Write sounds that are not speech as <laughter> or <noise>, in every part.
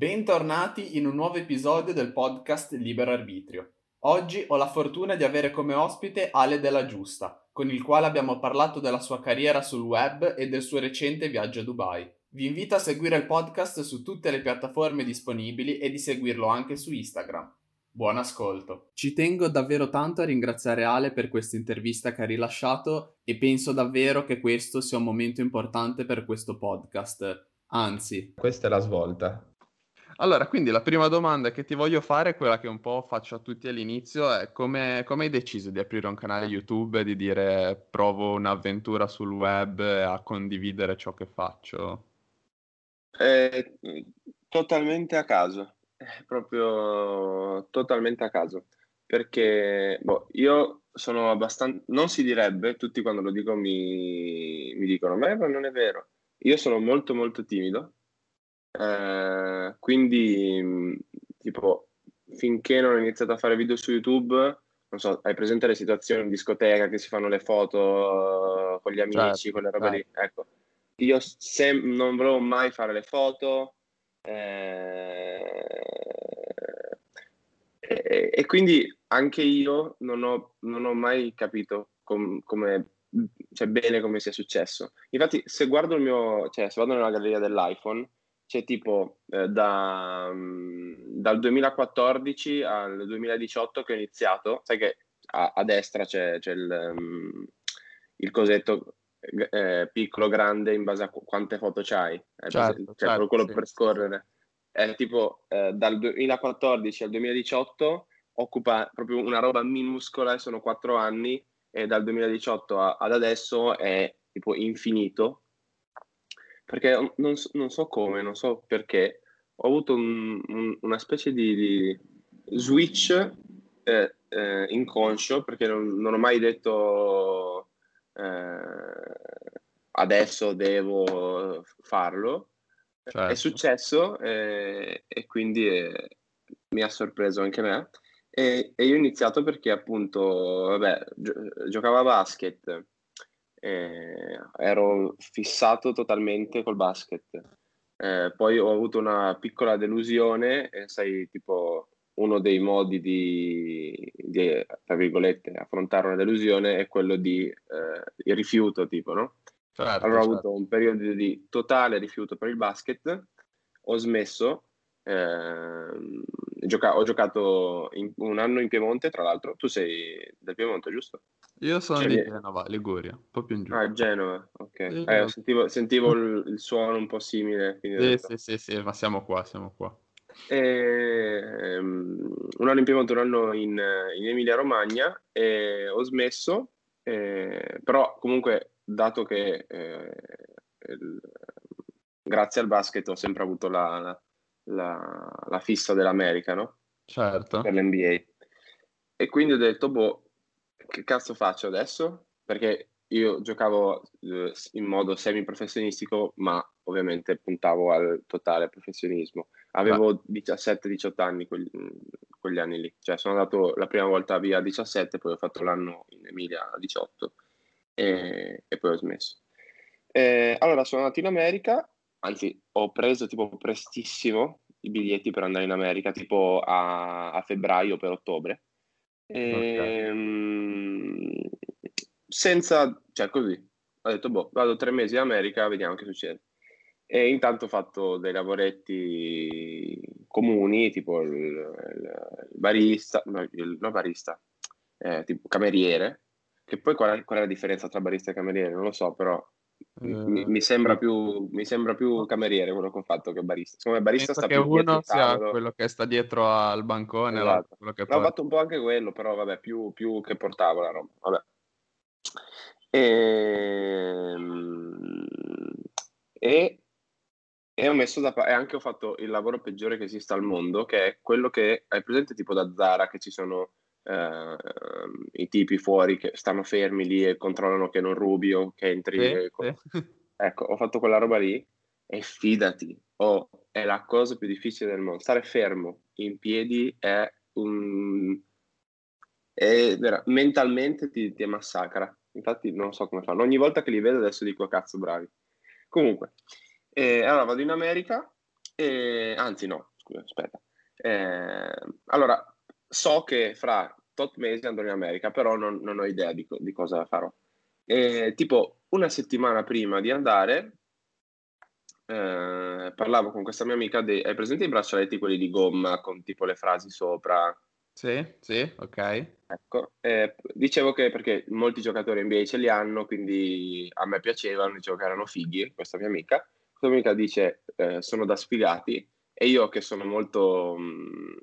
Bentornati in un nuovo episodio del podcast Libero Arbitrio. Oggi ho la fortuna di avere come ospite Ale Della Giusta, con il quale abbiamo parlato della sua carriera sul web e del suo recente viaggio a Dubai. Vi invito a seguire il podcast su tutte le piattaforme disponibili e di seguirlo anche su Instagram. Buon ascolto. Ci tengo davvero tanto a ringraziare Ale per questa intervista che ha rilasciato e penso davvero che questo sia un momento importante per questo podcast. Anzi, questa è la svolta. Allora, quindi la prima domanda che ti voglio fare, quella che un po' faccio a tutti all'inizio, è come, come hai deciso di aprire un canale YouTube e di dire provo un'avventura sul web a condividere ciò che faccio? Eh, totalmente a caso, <laughs> proprio totalmente a caso, perché boh, io sono abbastanza, non si direbbe, tutti quando lo dico mi, mi dicono, ma non è vero, io sono molto molto timido eh, quindi, tipo, finché non ho iniziato a fare video su YouTube, non so, hai presente le situazioni in discoteca che si fanno le foto con gli amici, certo, quelle robe certo. lì? Ecco, io sem- non volevo mai fare le foto. Eh, e, e, quindi anche io non ho, non ho mai capito com- come, cioè bene come sia successo. Infatti, se guardo il mio, cioè se vado nella galleria dell'iPhone, c'è tipo eh, da, um, dal 2014 al 2018 che ho iniziato, sai che a, a destra c'è, c'è il, um, il, cosetto eh, piccolo, grande in base a qu- quante foto c'hai, eh, certo, c'è certo, quello sì. per scorrere. È tipo eh, dal 2014 al 2018 occupa proprio una roba minuscola e sono quattro anni e dal 2018 a, ad adesso è tipo infinito perché non, non, so come, non so perché, ho avuto un, un, una specie di, di switch eh, eh, inconscio, perché non, non, ho mai detto eh, adesso devo farlo. Certo. È successo eh, e quindi eh, mi ha sorpreso anche me. E, e, io ho iniziato perché appunto, vabbè, gi- giocavo a basket eh, ero fissato totalmente col basket. Eh, poi ho avuto una piccola delusione, e sai, tipo uno dei modi di, di tra virgolette, affrontare una delusione è quello di eh, il rifiuto, tipo, no? Certo, allora certo. ho avuto un periodo di totale rifiuto per il basket, ho smesso, eh, gioca- ho giocato in, un anno in Piemonte, tra l'altro. Tu sei del Piemonte, giusto? Io sono cioè, di Genova, Liguria, un po' più in giù. Ah, Genova, ok. Eh, sentivo, sentivo il, il, suono un po' simile. Sì, sì, sì, sì, ma siamo qua, siamo qua. E, um, un anno in Piemonte, un anno in, in Emilia Romagna e ho smesso, eh, però comunque dato che eh, il, grazie al basket ho sempre avuto la, la la, la fissa dell'America, no? Certo. Per l'NBA. E quindi ho detto, boh, che cazzo faccio adesso? Perché io giocavo eh, in modo semi-professionistico, ma ovviamente puntavo al totale professionismo. Avevo 17-18 anni quegli, quegli, anni lì, cioè sono andato la prima volta via a 17, poi ho fatto l'anno in Emilia a 18 e, e poi ho smesso. E, allora sono andato in America anzi ho preso tipo prestissimo i biglietti per andare in America, tipo a, a febbraio per ottobre. E, okay. Ehm, senza, cioè così, ho detto, boh, vado tre mesi in America, vediamo che succede. E intanto ho fatto dei lavoretti comuni, tipo il, il barista, no, il, no barista, eh, tipo cameriere, che poi qual è, qual è la differenza tra barista e cameriere? Non lo so, però mi, mi, sembra più, mi, sembra più, cameriere quello che ho fatto che barista. Secondo me barista sta che più uno sia quello che sta dietro al bancone. Esatto. No, ho fatto un po' anche quello, però vabbè, più, più che portavo la roba. Vabbè. Ehm, e, e, ho messo da parte, e anche ho fatto il lavoro peggiore che esista al mondo, che è quello che hai presente tipo da Zara, che ci sono eh, i tipi fuori che stanno fermi lì e controllano che non rubi o che entri. Sì, con... sì. <laughs> Ecco, ho fatto quella roba lì e fidati, oh, è la cosa più difficile del mondo. Stare fermo in piedi è un... È vera... mentalmente ti, ti massacra. Infatti non so come fanno. Ogni volta che li vedo adesso dico cazzo bravi. Comunque, eh, allora vado in America E, anzi no, scusa, aspetta. Eh, allora, so che fra tot mesi andrò in America, però non, non ho idea di, di, cosa farò. E, tipo una settimana prima di andare, eh, parlavo con questa mia amica, dei, hai presente i braccialetti quelli di gomma con tipo le frasi sopra? Sì, sì, ok. Ecco, eh, dicevo che perché molti giocatori NBA ce li hanno, quindi a me piacevano, dicevo che erano fighi, questa mia amica. Questa mia amica dice eh, sono da sfigati e io che sono molto, mh, mm,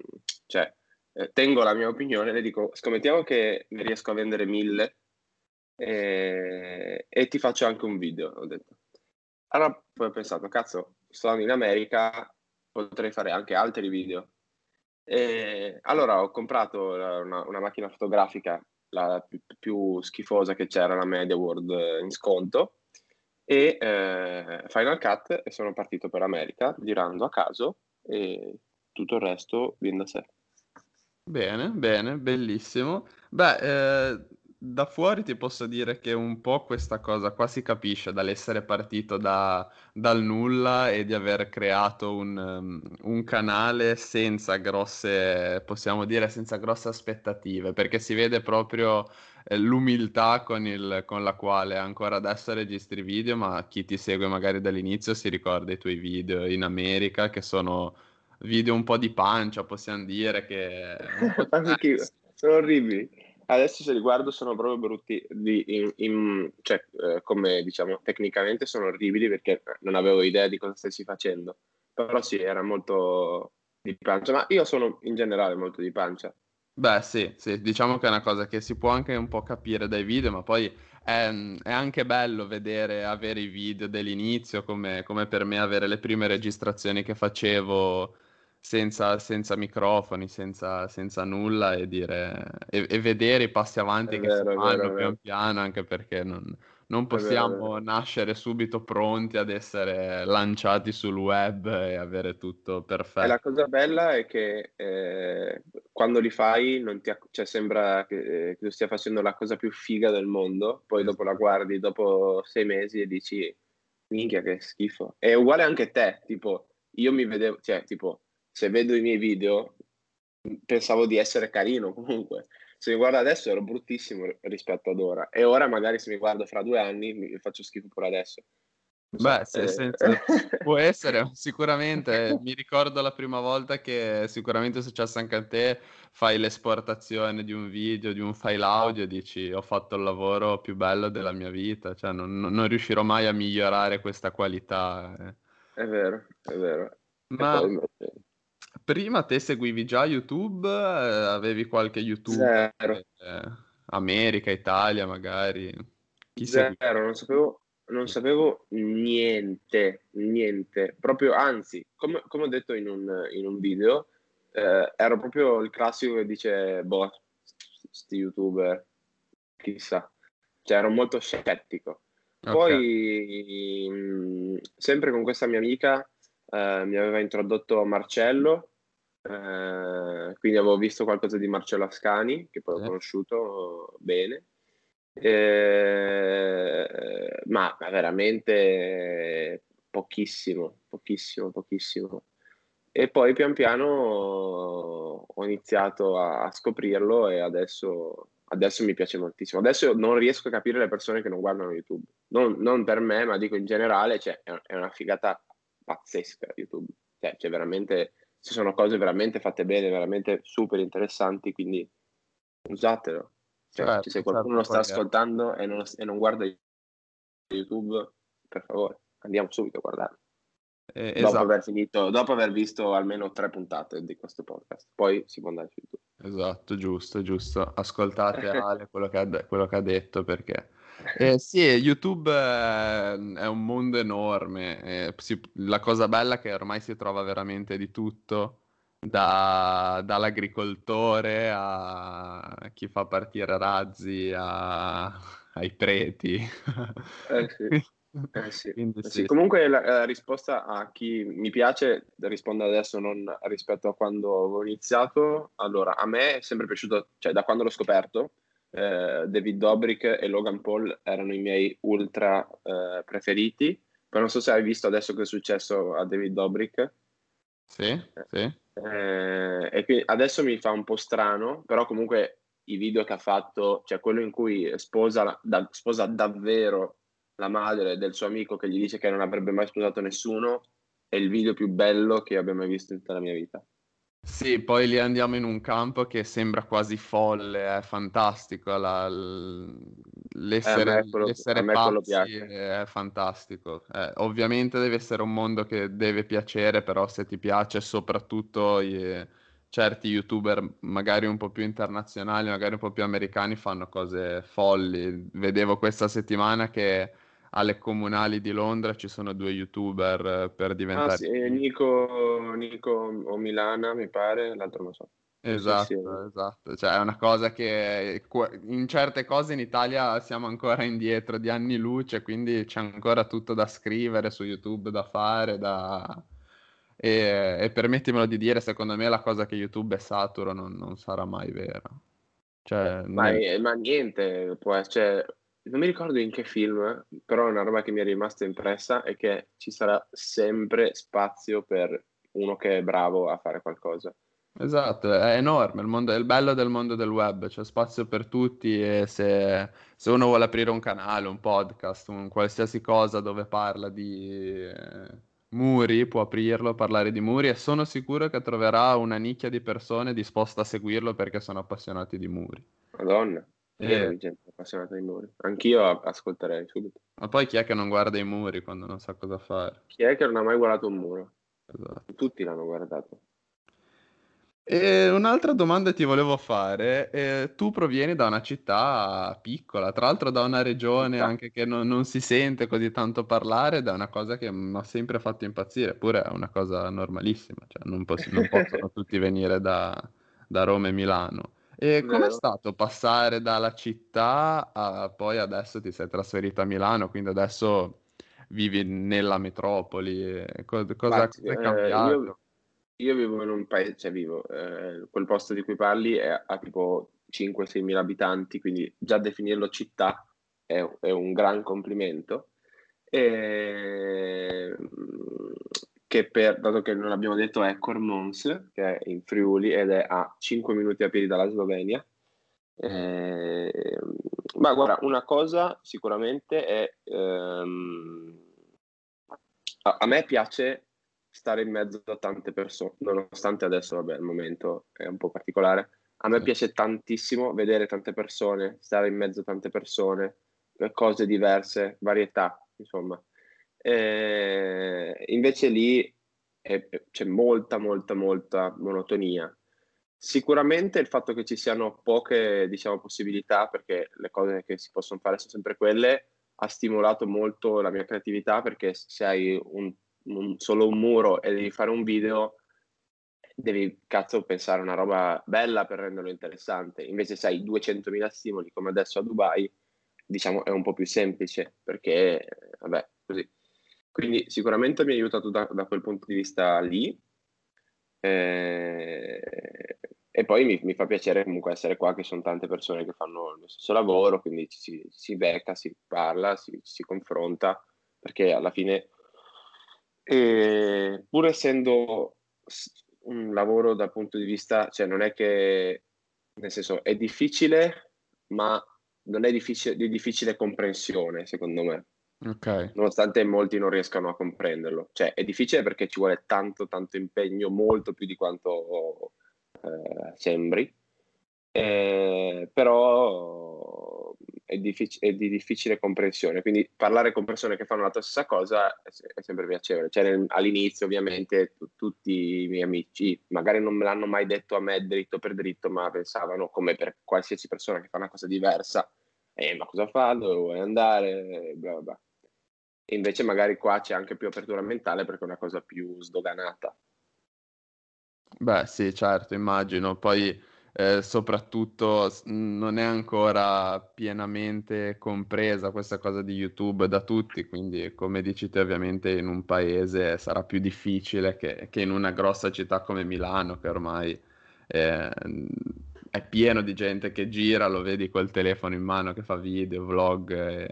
cioè, eh, tengo la mia opinione, le dico scommettiamo che ne riesco a vendere mille e, e ti faccio anche un video, ho detto. Allora poi ho pensato, cazzo, sto in America, potrei fare anche altri video e allora ho comprato una, una macchina fotografica, la più, più, schifosa che c'era, la Media World eh, in sconto, e eh, Final Cut e sono partito per America girando a caso e tutto il resto viene da sé. Bene, bene, bellissimo. Beh, eh, da fuori ti posso dire che un po' questa cosa qua si capisce dall'essere partito da, dal nulla e di aver creato un, um, un, canale senza grosse, possiamo dire, senza grosse aspettative, perché si vede proprio eh, l'umiltà con, il, con la quale ancora adesso registri video, ma chi ti segue magari dall'inizio si ricorda i tuoi video in America, che sono video un po' di pancia, possiamo dire, che... <laughs> sono orribili. Adesso se li guardo sono proprio brutti, di, in, in, cioè, eh, come diciamo, tecnicamente sono orribili perché non avevo idea di cosa stessi facendo, però sì, era molto di pancia, ma io sono in generale molto di pancia. Beh sì, sì, diciamo che è una cosa che si può anche un po' capire dai video, ma poi è, è anche bello vedere, avere i video dell'inizio, come, come per me avere le prime registrazioni che facevo senza, senza microfoni, senza, senza, nulla e, dire, e, e, vedere i passi avanti è che vero, si fanno pian piano, anche perché non, non possiamo vero, nascere subito pronti ad essere lanciati sul web e avere tutto perfetto. E la cosa bella è che eh, quando li fai non ti, cioè, sembra che, eh, che, tu stia facendo la cosa più figa del mondo, poi dopo la guardi dopo sei mesi e dici minchia che schifo. È uguale anche te, tipo io mi vedevo, cioè tipo se vedo i miei video pensavo di essere carino comunque. Se mi guardo adesso ero bruttissimo rispetto ad ora. E ora magari se mi guardo fra due anni mi faccio schifo pure adesso. Beh, se, eh... senza... <laughs> può essere, sicuramente. Mi ricordo la prima volta che sicuramente è successo anche a te, fai l'esportazione di un video, di un file audio e dici ho fatto il lavoro più bello della mia vita, cioè non, non riuscirò mai a migliorare questa qualità. Eh. È vero, è vero. Ma prima te seguivi già YouTube? Eh, avevi qualche YouTube? Eh, America, Italia magari? Chi Zero, non sapevo, non sapevo niente, niente. Proprio, anzi, come, come ho detto in un, in un video, eh, ero proprio il classico che dice, boh, sti youtuber, chissà. Cioè, ero molto scettico. Poi, okay. mh, sempre con questa mia amica, eh, mi aveva introdotto Marcello, eh, quindi avevo visto qualcosa di Marcello Ascani, che poi ho conosciuto bene, eh, ma, ma, veramente pochissimo, pochissimo, pochissimo. E poi pian piano ho iniziato a, a scoprirlo e adesso, adesso, mi piace moltissimo. Adesso non riesco a capire le persone che non guardano YouTube. Non, non per me, ma dico in generale, cioè, è, è una figata pazzesca YouTube. Cioè, c'è veramente ci sono cose veramente fatte bene, veramente super interessanti, quindi usatelo. Cioè, certo, se qualcuno certo, lo sta ascoltando e non, e non, guarda YouTube, per favore, andiamo subito a guardarlo. Eh, dopo, esatto. aver finito, dopo aver visto almeno tre puntate di questo podcast, poi si può andare su YouTube. Esatto, giusto, giusto. Ascoltate Ale <laughs> quello che ha, quello che ha detto perché eh, sì, YouTube è, è, un mondo enorme. Eh, si, la cosa bella è che ormai si trova veramente di tutto, da, dall'agricoltore a chi fa partire razzi a, ai preti. Eh sì. <laughs> Eh sì. Eh sì. Comunque la, la, risposta a chi mi piace rispondere adesso non rispetto a quando avevo iniziato. Allora, a me è sempre piaciuto, cioè da quando l'ho scoperto, eh, David Dobrik e Logan Paul erano i miei ultra eh, preferiti. Poi non so se hai visto adesso che è successo a David Dobrik. Sì, sì. Eh, e quindi adesso mi fa un po' strano, però comunque i video che ha fatto, cioè quello in cui sposa, da, sposa davvero la madre del suo amico che gli dice che non avrebbe mai sposato nessuno, è il video più bello che abbia mai visto in tutta la mia vita. Sì, poi lì andiamo in un campo che sembra quasi folle, è fantastico, la, l'essere, eh, quello, l'essere pazzi è fantastico. Eh, ovviamente deve essere un mondo che deve piacere, però se ti piace soprattutto i, certi youtuber magari un po' più internazionali, magari un po' più americani fanno cose folli. Vedevo questa settimana che alle comunali di Londra ci sono due youtuber eh, per diventare... Ah, sì, Nico, Nico o Milana mi pare, l'altro non so. Esatto, sì, sì. esatto, cioè è una cosa che in certe cose in Italia siamo ancora indietro di anni luce, quindi c'è ancora tutto da scrivere su YouTube, da fare, da... E, e permettimelo di dire, secondo me la cosa che YouTube è saturo non, non sarà mai vera. Cioè, ma, nel... ma niente, può, cioè, non mi ricordo in che film, però una roba che mi è rimasta impressa è che ci sarà sempre spazio per uno che è bravo a fare qualcosa. Esatto, è enorme, il, mondo, è il bello del mondo del web, c'è spazio per tutti e se, se uno vuole aprire un canale, un podcast, un qualsiasi cosa dove parla di eh, muri, può aprirlo, parlare di muri e sono sicuro che troverà una nicchia di persone disposte a seguirlo perché sono appassionati di muri. Madonna. Pieno di gente appassionata ai muri. Anch'io ascolterei subito. Ma poi chi è che non guarda i muri quando non sa cosa fare? Chi è che non ha mai guardato un muro? Esatto. Tutti l'hanno guardato. E un'altra domanda ti volevo fare. Eh, tu provieni da una città piccola, tra l'altro da una regione anche che non, non si sente così tanto parlare, ed è una cosa che mi ha sempre fatto impazzire, eppure è una cosa normalissima, cioè non, poss- non possono <laughs> tutti venire da, da Roma e Milano. E com'è stato passare dalla città a poi adesso ti sei trasferito a Milano, quindi adesso vivi nella metropoli? Cosa, cosa è cambiato? Eh, io, io, vivo in un paese, cioè vivo, eh, quel posto di cui parli è, ha tipo 5-6 mila abitanti, quindi già definirlo città è, è un gran complimento. E, che per, dato che non abbiamo detto, è Cormons, che è in Friuli ed è a 5 minuti a piedi dalla Slovenia. Eh, ma guarda, una cosa sicuramente è... Ehm, a, a, me piace stare in mezzo a tante persone, nonostante adesso, vabbè, il momento è un po' particolare. A me piace tantissimo vedere tante persone, stare in mezzo a tante persone, cose diverse, varietà, insomma. Eh, invece lì è, c'è molta, molta, molta monotonia. Sicuramente il fatto che ci siano poche, diciamo, possibilità, perché le cose che si possono fare sono sempre quelle, ha stimolato molto la mia creatività, perché se hai un, un, solo un muro e devi fare un video, devi cazzo pensare una roba bella per renderlo interessante. Invece se hai 200.000 stimoli come adesso a Dubai, diciamo è un po' più semplice, perché, vabbè, così. Quindi sicuramente mi ha aiutato da, da quel punto di vista lì. Eh, e poi mi, mi, fa piacere comunque essere qua, che sono tante persone che fanno lo stesso lavoro, quindi ci si, si becca, si parla, si, si, confronta, perché alla fine, eh, pur essendo un lavoro dal punto di vista, cioè non è che, nel senso, è difficile, ma non è difficile, di difficile comprensione, secondo me. Okay. Nonostante molti non riescano a comprenderlo. Cioè, è difficile perché ci vuole tanto, tanto impegno, molto più di quanto eh, sembri. Eh, però è, diffic- è, di difficile comprensione. Quindi parlare con persone che fanno la stessa cosa è, è sempre piacevole. Cioè, nel, all'inizio, ovviamente, t- tutti i miei amici magari non me l'hanno mai detto a me dritto per dritto, ma pensavano come per qualsiasi persona che fa una cosa diversa. Eh, ma cosa fa? Dove vuoi andare? Bla bla bla. E invece magari qua c'è anche più apertura mentale perché è una cosa più sdoganata. Beh, sì, certo, immagino. Poi eh, soprattutto non è ancora pienamente compresa questa cosa di YouTube da tutti, quindi come dici te ovviamente in un paese sarà più difficile che, che in una grossa città come Milano, che ormai eh, è pieno di gente che gira, lo vedi col telefono in mano che fa video, vlog. E...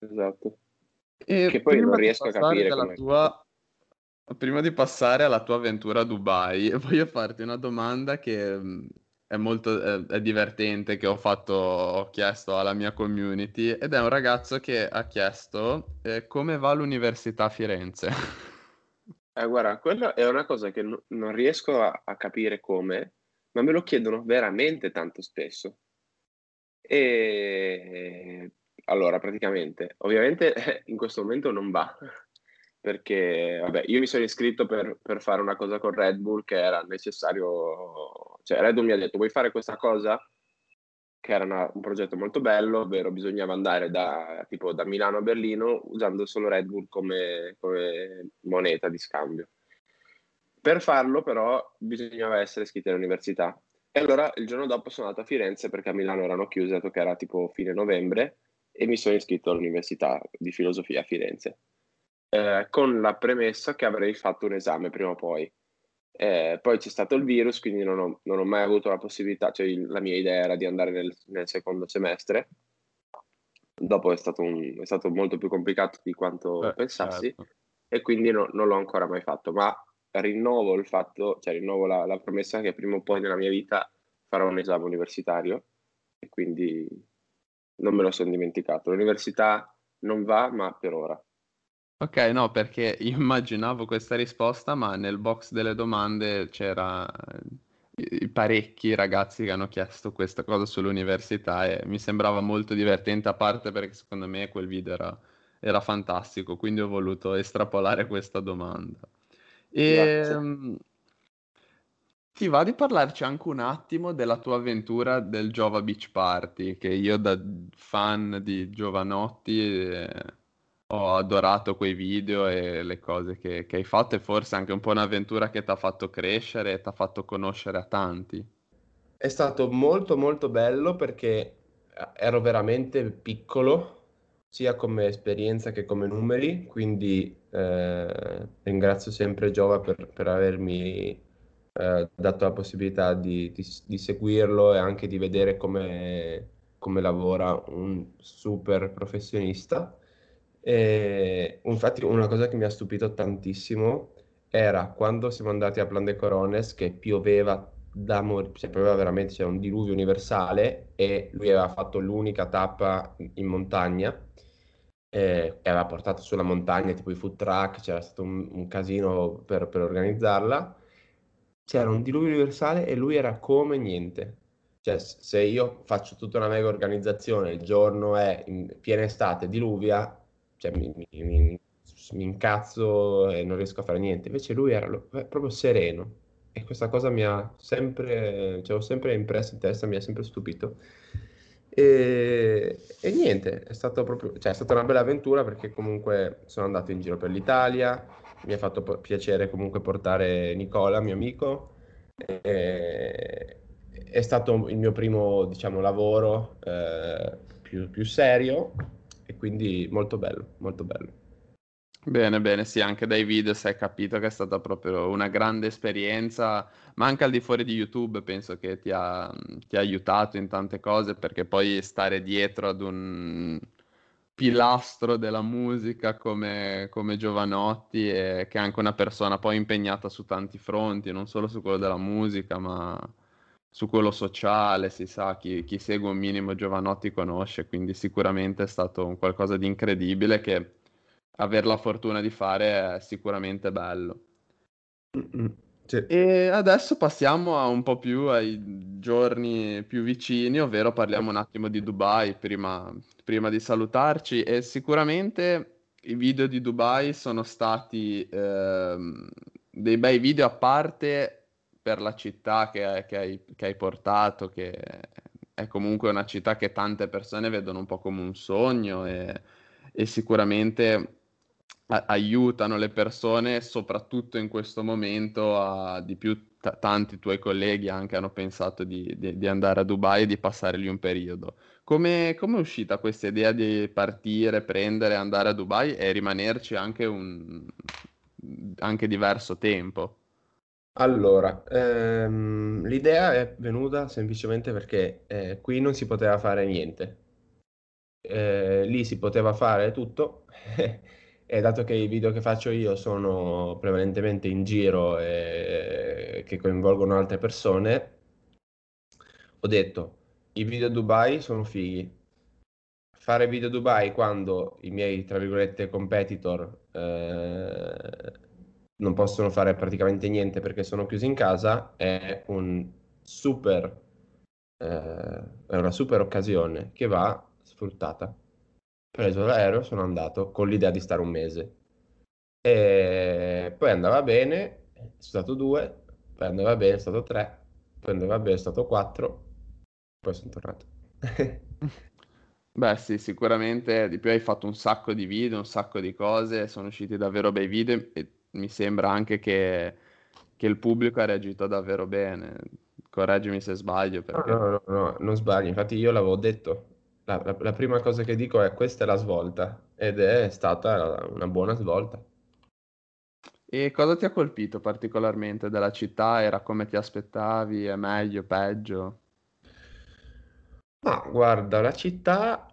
Esatto. E che poi non riesco a capire della tua Prima di passare alla tua avventura a Dubai, <laughs> voglio farti una domanda che mm, è molto è, è divertente, che ho fatto, ho chiesto alla mia community, ed è un ragazzo che ha chiesto eh, come va l'università a Firenze. Eh, guarda, quella è una cosa che no- non riesco a, a capire come, ma me lo chiedono veramente tanto spesso. E allora, praticamente, ovviamente <laughs> in questo momento non va, <laughs> perché vabbè, io mi sono iscritto per, per, fare una cosa con Red Bull che era necessario, cioè Red Bull mi ha detto vuoi fare questa cosa? Che era una, un progetto molto bello, ovvero bisognava andare da, tipo, da Milano a Berlino usando solo Red Bull come, come moneta di scambio. Per farlo però bisognava essere iscritti all'università. E allora il giorno dopo sono andato a Firenze perché a Milano erano chiuse, dato che era tipo fine novembre, e mi sono iscritto all'Università di Filosofia a Firenze eh, con la premessa che avrei fatto un esame prima o poi. Eh, poi c'è stato il virus, quindi non ho, non ho mai avuto la possibilità, cioè il, la mia idea era di andare nel, nel secondo semestre. Dopo è stato, un, è stato, molto più complicato di quanto eh, pensassi certo. e quindi no, non l'ho ancora mai fatto, ma rinnovo il fatto, cioè rinnovo la, la promessa che prima o poi nella mia vita farò un esame universitario e quindi non me lo sono dimenticato. L'università non va, ma per ora. Ok, no, perché <laughs> immaginavo questa risposta, ma nel box delle domande c'era i parecchi ragazzi che hanno chiesto questa cosa sull'università e mi sembrava molto divertente, a parte perché secondo me quel video era, era fantastico, quindi ho voluto estrapolare questa domanda. E ti va di parlarci anche un attimo della tua avventura del Jova Beach Party, che io da fan di Giovanotti... Eh, ho adorato quei video e le cose che, che hai fatto e forse anche un po' un'avventura che ti ha fatto crescere e ti ha fatto conoscere a tanti. È stato molto molto bello perché eh, ero veramente piccolo, sia come esperienza che come numeri, quindi eh, ringrazio sempre Giova per, per avermi eh, dato la possibilità di, di, di, seguirlo e anche di vedere come, come lavora un super professionista. E, infatti una cosa che mi ha stupito tantissimo era quando siamo andati a Plan de Corones che pioveva da morire, cioè pioveva veramente, c'era un diluvio universale e lui aveva fatto l'unica tappa in montagna eh, e aveva portato sulla montagna tipo i food truck, c'era stato un, un casino per, per organizzarla. C'era un diluvio universale e lui era come niente. Cioè, se io faccio tutta una mega organizzazione, il giorno è piena estate, diluvia, cioè, mi, mi, mi, mi, incazzo e non riesco a fare niente. Invece lui era eh, proprio sereno e questa cosa mi ha sempre, cioè, ho sempre impresso in testa, mi ha sempre stupito. E, e niente, è, proprio, cioè, è stata una bella avventura perché comunque sono andato in giro per l'Italia, mi ha fatto piacere comunque portare Nicola, mio amico. E, è stato il mio primo, diciamo, lavoro eh, più, più serio e quindi molto bello, molto bello. Bene, bene, sì, anche dai video si è capito che è stata proprio una grande esperienza, ma anche al di fuori di YouTube penso che ti ha, ti ha aiutato in tante cose, perché poi stare dietro ad un pilastro della musica come, come Giovanotti, e che è anche una persona poi impegnata su tanti fronti, non solo su quello della musica, ma su quello sociale, si sa, chi, chi, segue un minimo Giovanotti conosce, quindi sicuramente è stato un qualcosa di incredibile che aver la fortuna di fare è sicuramente bello. Sì. E adesso passiamo a un po' più ai giorni più vicini, ovvero parliamo un attimo di Dubai prima, prima di salutarci e sicuramente i video di Dubai sono stati eh, dei bei video a parte per la città che, che, hai, che hai portato, che è comunque una città che tante persone vedono un po' come un sogno e, e sicuramente aiutano le persone, soprattutto in questo momento, a, di più t- tanti tuoi colleghi anche hanno pensato di, di, di, andare a Dubai e di passare lì un periodo. Come è uscita questa idea di partire, prendere, andare a Dubai e rimanerci anche un anche diverso tempo? Allora, ehm, l'idea è venuta semplicemente perché eh, qui non si poteva fare niente. Eh, lì si poteva fare tutto <laughs> E dato che i video che faccio io sono prevalentemente in giro e che coinvolgono altre persone, ho detto i video Dubai sono fighi. Fare video Dubai quando i miei, tra virgolette, competitor eh, non possono fare praticamente niente perché sono chiusi in casa è un super, eh, è una super occasione che va sfruttata. Preso l'aereo, sono andato con l'idea di stare un mese. E poi andava bene, sono stato due, poi andava bene, sono stato tre, poi andava bene, sono stato quattro, poi sono tornato. <laughs> Beh, sì, sicuramente di più hai fatto un sacco di video, un sacco di cose, sono usciti davvero bei video e mi sembra anche che, che il pubblico ha reagito davvero bene. Correggimi se sbaglio. Perché... No, no, no, no, non sbaglio, infatti io l'avevo detto, la, la, la, prima cosa che dico è questa è la svolta ed è stata una buona svolta. E cosa ti ha colpito particolarmente della città? Era come ti aspettavi? È meglio, peggio? Ma guarda, la città,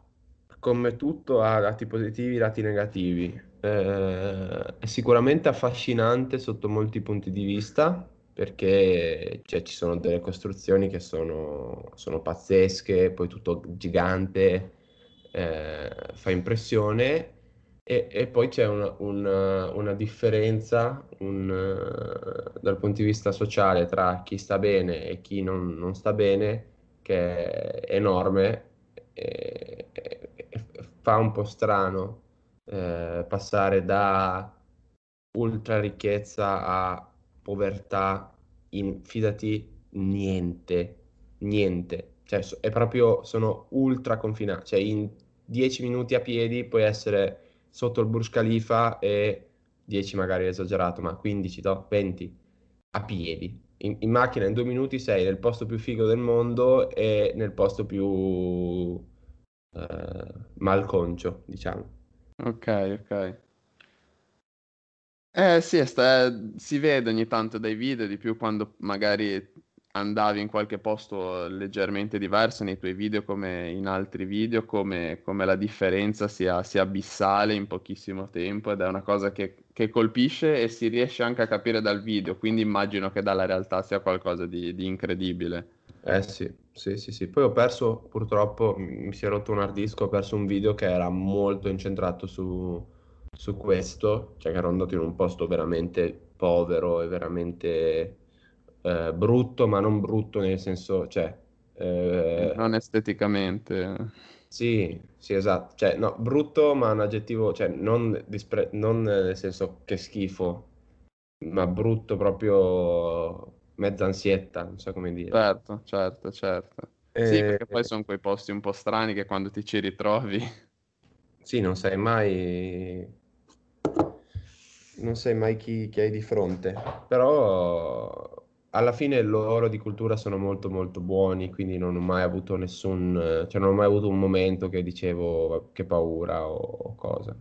come tutto, ha lati positivi e lati negativi. Eh, è sicuramente affascinante sotto molti punti di vista, perché cioè, ci sono delle costruzioni che sono, sono pazzesche, poi tutto gigante, eh, fa impressione. E, e poi c'è una, una, una differenza un, dal punto di vista sociale tra chi sta bene e chi non, non sta bene che è enorme e, e fa un po' strano eh, passare da ultra ricchezza a povertà in, fidati, niente, niente. Cioè, è proprio, sono ultra confinati. Cioè, in 10 minuti a piedi puoi essere sotto il Burj Khalifa e 10 magari esagerato, ma 15, no? 20 a piedi in, in, macchina in due minuti sei nel posto più figo del mondo e nel posto più eh, malconcio, diciamo. Ok, ok. Eh sì, sta- si vede ogni tanto dai video, di più quando magari andavi in qualche posto leggermente diverso nei tuoi video come in altri video, come, come la differenza sia, sia, abissale in pochissimo tempo ed è una cosa che, che, colpisce e si riesce anche a capire dal video, quindi immagino che dalla realtà sia qualcosa di, di incredibile. Eh sì, sì, sì, sì. Poi ho perso, purtroppo, mi si è rotto un hard disk, ho perso un video che era molto incentrato su, su questo, cioè che ero andato in un posto veramente povero e veramente eh, brutto, ma non brutto nel senso, cioè... Eh, non esteticamente. Sì, sì, esatto. Cioè, no, brutto, ma un aggettivo, cioè, non, dispre- non nel senso che schifo, ma brutto proprio mezza ansietta, non so come dire. Certo, certo, certo. E... Sì, perché poi sono quei posti un po' strani che quando ti ci ritrovi... Sì, non sai mai... Non sai mai chi, chi hai di fronte, però alla fine loro di cultura sono molto molto buoni, quindi non ho mai avuto nessun, cioè non ho mai avuto un momento che dicevo che paura o, o cosa.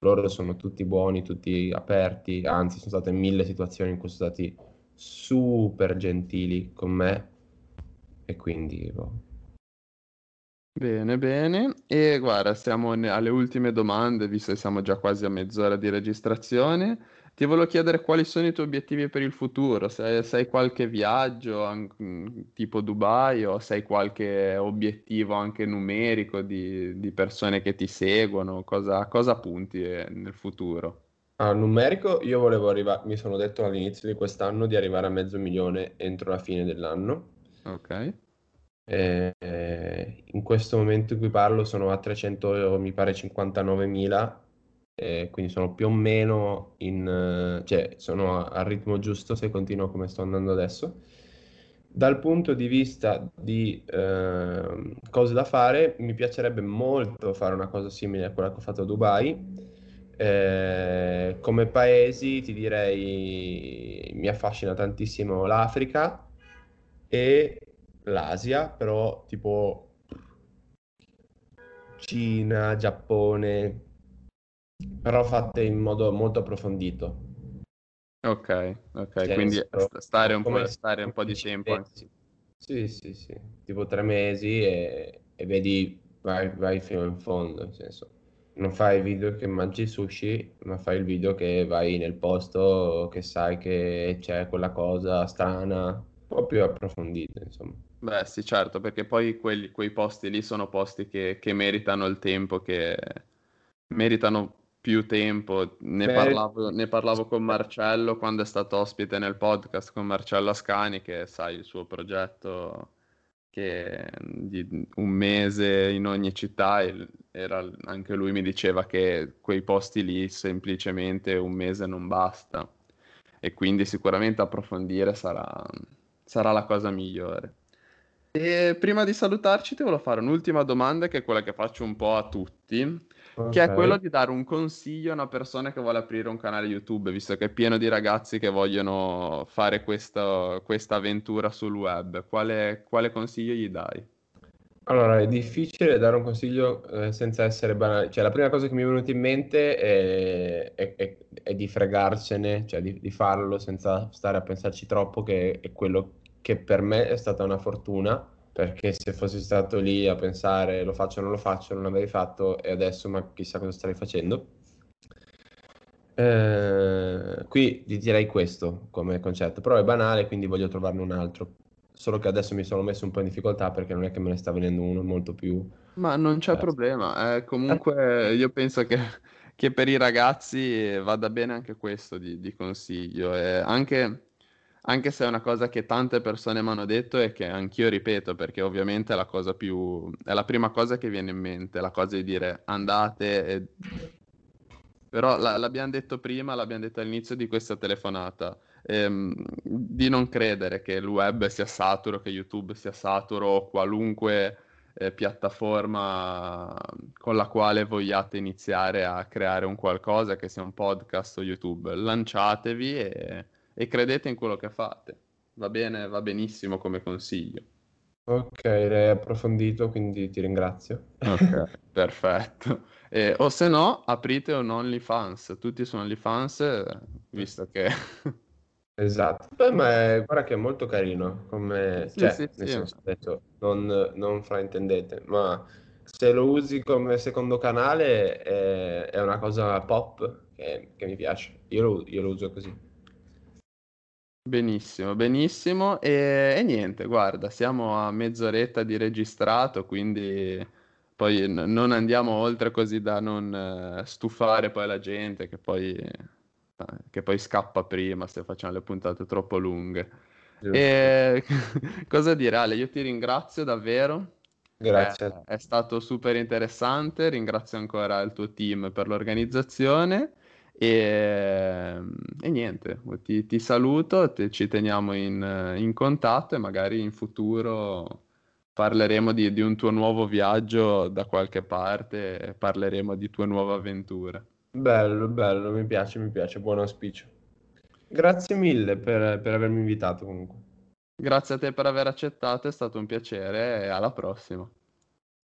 Loro sono tutti buoni, tutti aperti, anzi sono state mille situazioni in cui sono stati super gentili con me e quindi boh. Bene, bene. E guarda, siamo alle ultime domande, visto che siamo già quasi a mezz'ora di registrazione. Ti volevo chiedere quali sono i tuoi obiettivi per il futuro, se hai qualche viaggio tipo Dubai o se hai qualche obiettivo anche numerico di, di persone che ti seguono, cosa, cosa punti eh, nel futuro? Ah, numerico, io volevo arrivare, mi sono detto all'inizio di quest'anno di arrivare a mezzo milione entro la fine dell'anno. Ok. E, in questo momento in cui parlo sono a 300, mi pare 59 mila eh, quindi sono più o meno in, cioè sono al ritmo giusto se continuo come sto andando adesso. Dal punto di vista di eh, cose da fare, mi piacerebbe molto fare una cosa simile a quella che ho fatto a Dubai. Eh, come paesi ti direi mi affascina tantissimo l'Africa e l'Asia, però tipo Cina, Giappone, però fatte in modo molto approfondito. Ok, ok, cioè, quindi stare un, po', stare un po' di <laughs> tempo. Mesi. Sì, sì, sì, tipo tre mesi e, e vedi, vai, vai, fino in fondo, nel senso. non fai il video che mangi sushi, ma fai il video che vai nel posto che sai che c'è quella cosa strana, po' più approfondito, insomma. Beh, sì, certo, perché poi quelli, quei posti lì sono posti che, che meritano il tempo, che meritano più tempo. Ne, Beh, parlavo, ne parlavo con Marcello quando è stato ospite nel podcast con Marcello Ascani, che sai il suo progetto che di un mese in ogni città era, anche lui mi diceva che quei posti lì semplicemente un mese non basta e quindi sicuramente approfondire sarà, sarà la cosa migliore. E prima di salutarci ti volevo fare un'ultima domanda che è quella che faccio un po' a tutti che è quello di dare un consiglio a una persona che vuole aprire un canale YouTube, visto che è pieno di ragazzi che vogliono fare questa, questa avventura sul web. Quale, quale, consiglio gli dai? Allora, è difficile dare un consiglio eh, senza essere banale. Cioè, la prima cosa che mi è venuta in mente è, è, è, è di fregarcene, cioè di, di, farlo senza stare a pensarci troppo, che è quello che per me è stata una fortuna perché se fossi stato lì a pensare lo faccio o non lo faccio, non l'avrei fatto e adesso ma chissà cosa starei facendo. Eh, qui ti direi questo come concetto, però è banale, quindi voglio trovarne un altro. Solo che adesso mi sono messo un po' in difficoltà perché non è che me ne sta venendo uno molto più... Ma non c'è eh. problema, eh, comunque <laughs> io penso che, che, per i ragazzi vada bene anche questo di, di consiglio. Anche anche se è una cosa che tante persone mi hanno detto e che anch'io ripeto, perché ovviamente è la cosa più, è la prima cosa che viene in mente, la cosa di dire andate e... Però la, l'abbiamo detto prima, l'abbiamo detto all'inizio di questa telefonata, ehm, di non credere che il web sia saturo, che YouTube sia saturo o qualunque eh, piattaforma con la quale vogliate iniziare a creare un qualcosa, che sia un podcast o YouTube. Lanciatevi e e credete in quello che fate. Va bene, va benissimo come consiglio. Ok, l'hai approfondito, quindi ti ringrazio. Ok, <laughs> perfetto. Eh, o se no, aprite un OnlyFans, tutti sono OnlyFans, visto che... <laughs> esatto, Beh, ma è, guarda che è molto carino, come... Sì, cioè, sì, nel sì. senso, detto, non, non fraintendete, ma se lo usi come secondo canale è, è una cosa pop che, che mi piace, io lo, io lo uso così. Benissimo, benissimo. E, e niente, guarda, siamo a mezz'oretta di registrato, quindi poi n- non andiamo oltre così da non eh, stufare poi la gente che poi, eh, che poi scappa prima se facciamo le puntate troppo lunghe. E <laughs> cosa dire, Ale? Io ti ringrazio davvero. Grazie. È, è stato super interessante. Ringrazio ancora il tuo team per l'organizzazione. E, e niente, ti, ti saluto, te, ci teniamo in, in, contatto e magari in futuro parleremo di, di, un tuo nuovo viaggio da qualche parte, parleremo di tue nuove avventure. Bello, bello, mi piace, mi piace, buon auspicio. Grazie mille per, per avermi invitato comunque. Grazie a te per aver accettato, è stato un piacere e alla prossima.